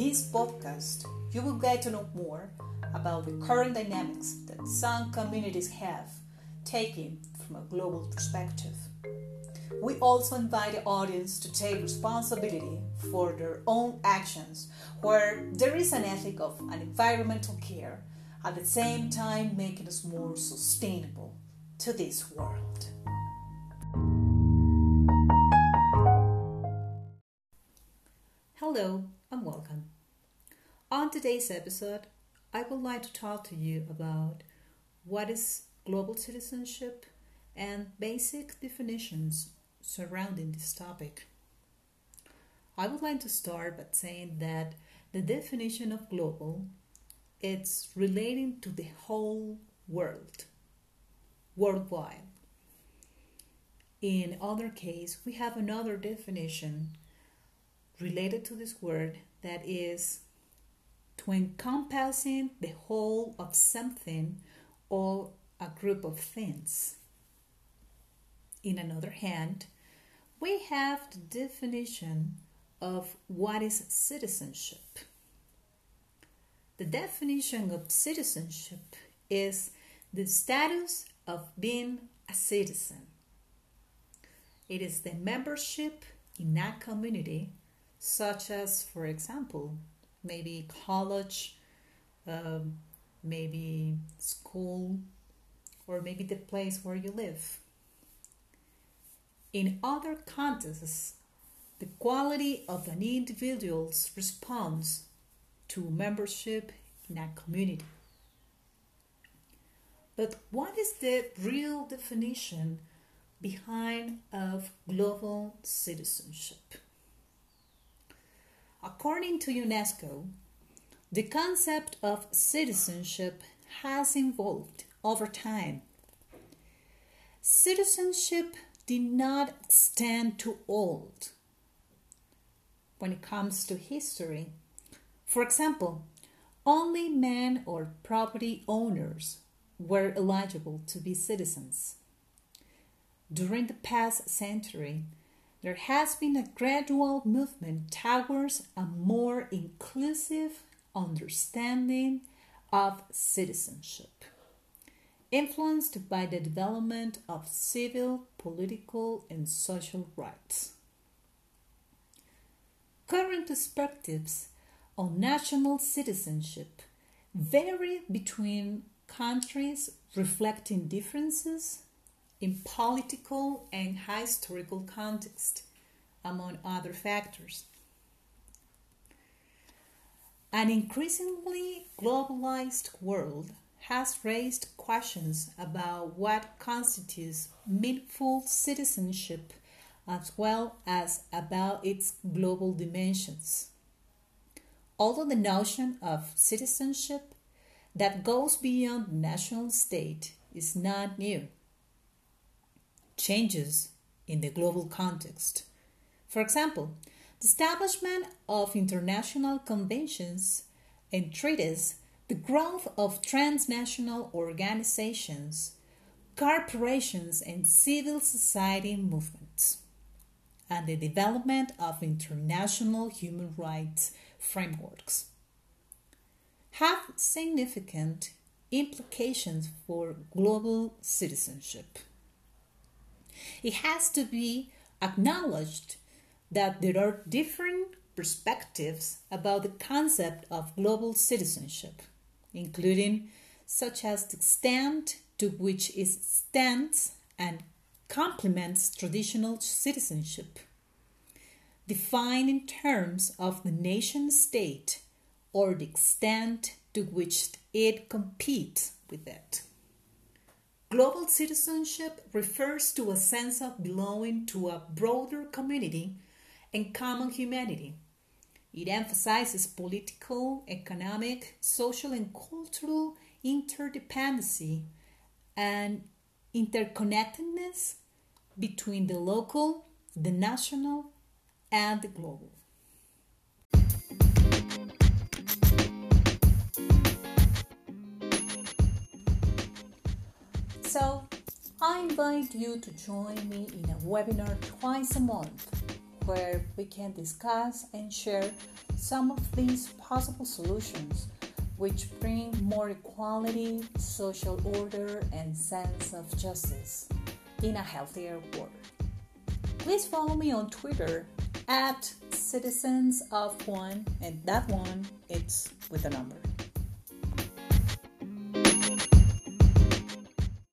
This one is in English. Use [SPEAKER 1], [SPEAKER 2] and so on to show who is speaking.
[SPEAKER 1] this podcast, you will get to know more about the current dynamics that some communities have taken from a global perspective. We also invite the audience to take responsibility for their own actions where there is an ethic of an environmental care, at the same time making us more sustainable to this world. Hello and welcome. On today's episode, I would like to talk to you about what is global citizenship and basic definitions surrounding this topic. I would like to start by saying that the definition of global it's relating to the whole world, worldwide. In other case, we have another definition related to this word that is to encompassing the whole of something or a group of things. In another hand, we have the definition of what is citizenship. The definition of citizenship is the status of being a citizen. It is the membership in a community, such as, for example, maybe college, um, maybe school, or maybe the place where you live. In other contexts, the quality of an individual's response to membership in a community. But what is the real definition behind of global citizenship? According to UNESCO, the concept of citizenship has evolved over time. Citizenship did not extend to old. When it comes to history, for example, only men or property owners were eligible to be citizens. During the past century, there has been a gradual movement towards a more inclusive understanding of citizenship, influenced by the development of civil, political, and social rights. Current perspectives on national citizenship vary between countries reflecting differences in political and historical context, among other factors. An increasingly globalized world has raised questions about what constitutes meaningful citizenship as well as about its global dimensions. Although the notion of citizenship that goes beyond the national state is not new, changes in the global context. For example, the establishment of international conventions and treaties, the growth of transnational organizations, corporations, and civil society movements, and the development of international human rights frameworks have significant implications for global citizenship. It has to be acknowledged that there are different perspectives about the concept of global citizenship, including such as the extent to which it stands and complements traditional citizenship defined in terms of the nation state or the extent to which it competes with it. Global citizenship refers to a sense of belonging to a broader community and common humanity. It emphasizes political, economic, social, and cultural interdependency and interconnectedness between the local, the national, and the global. So, I invite you to join me in a webinar twice a month where we can discuss and share some of these possible solutions which bring more equality, social order, and sense of justice in a healthier world. Please follow me on Twitter at citizens of one, and that one it's with a number.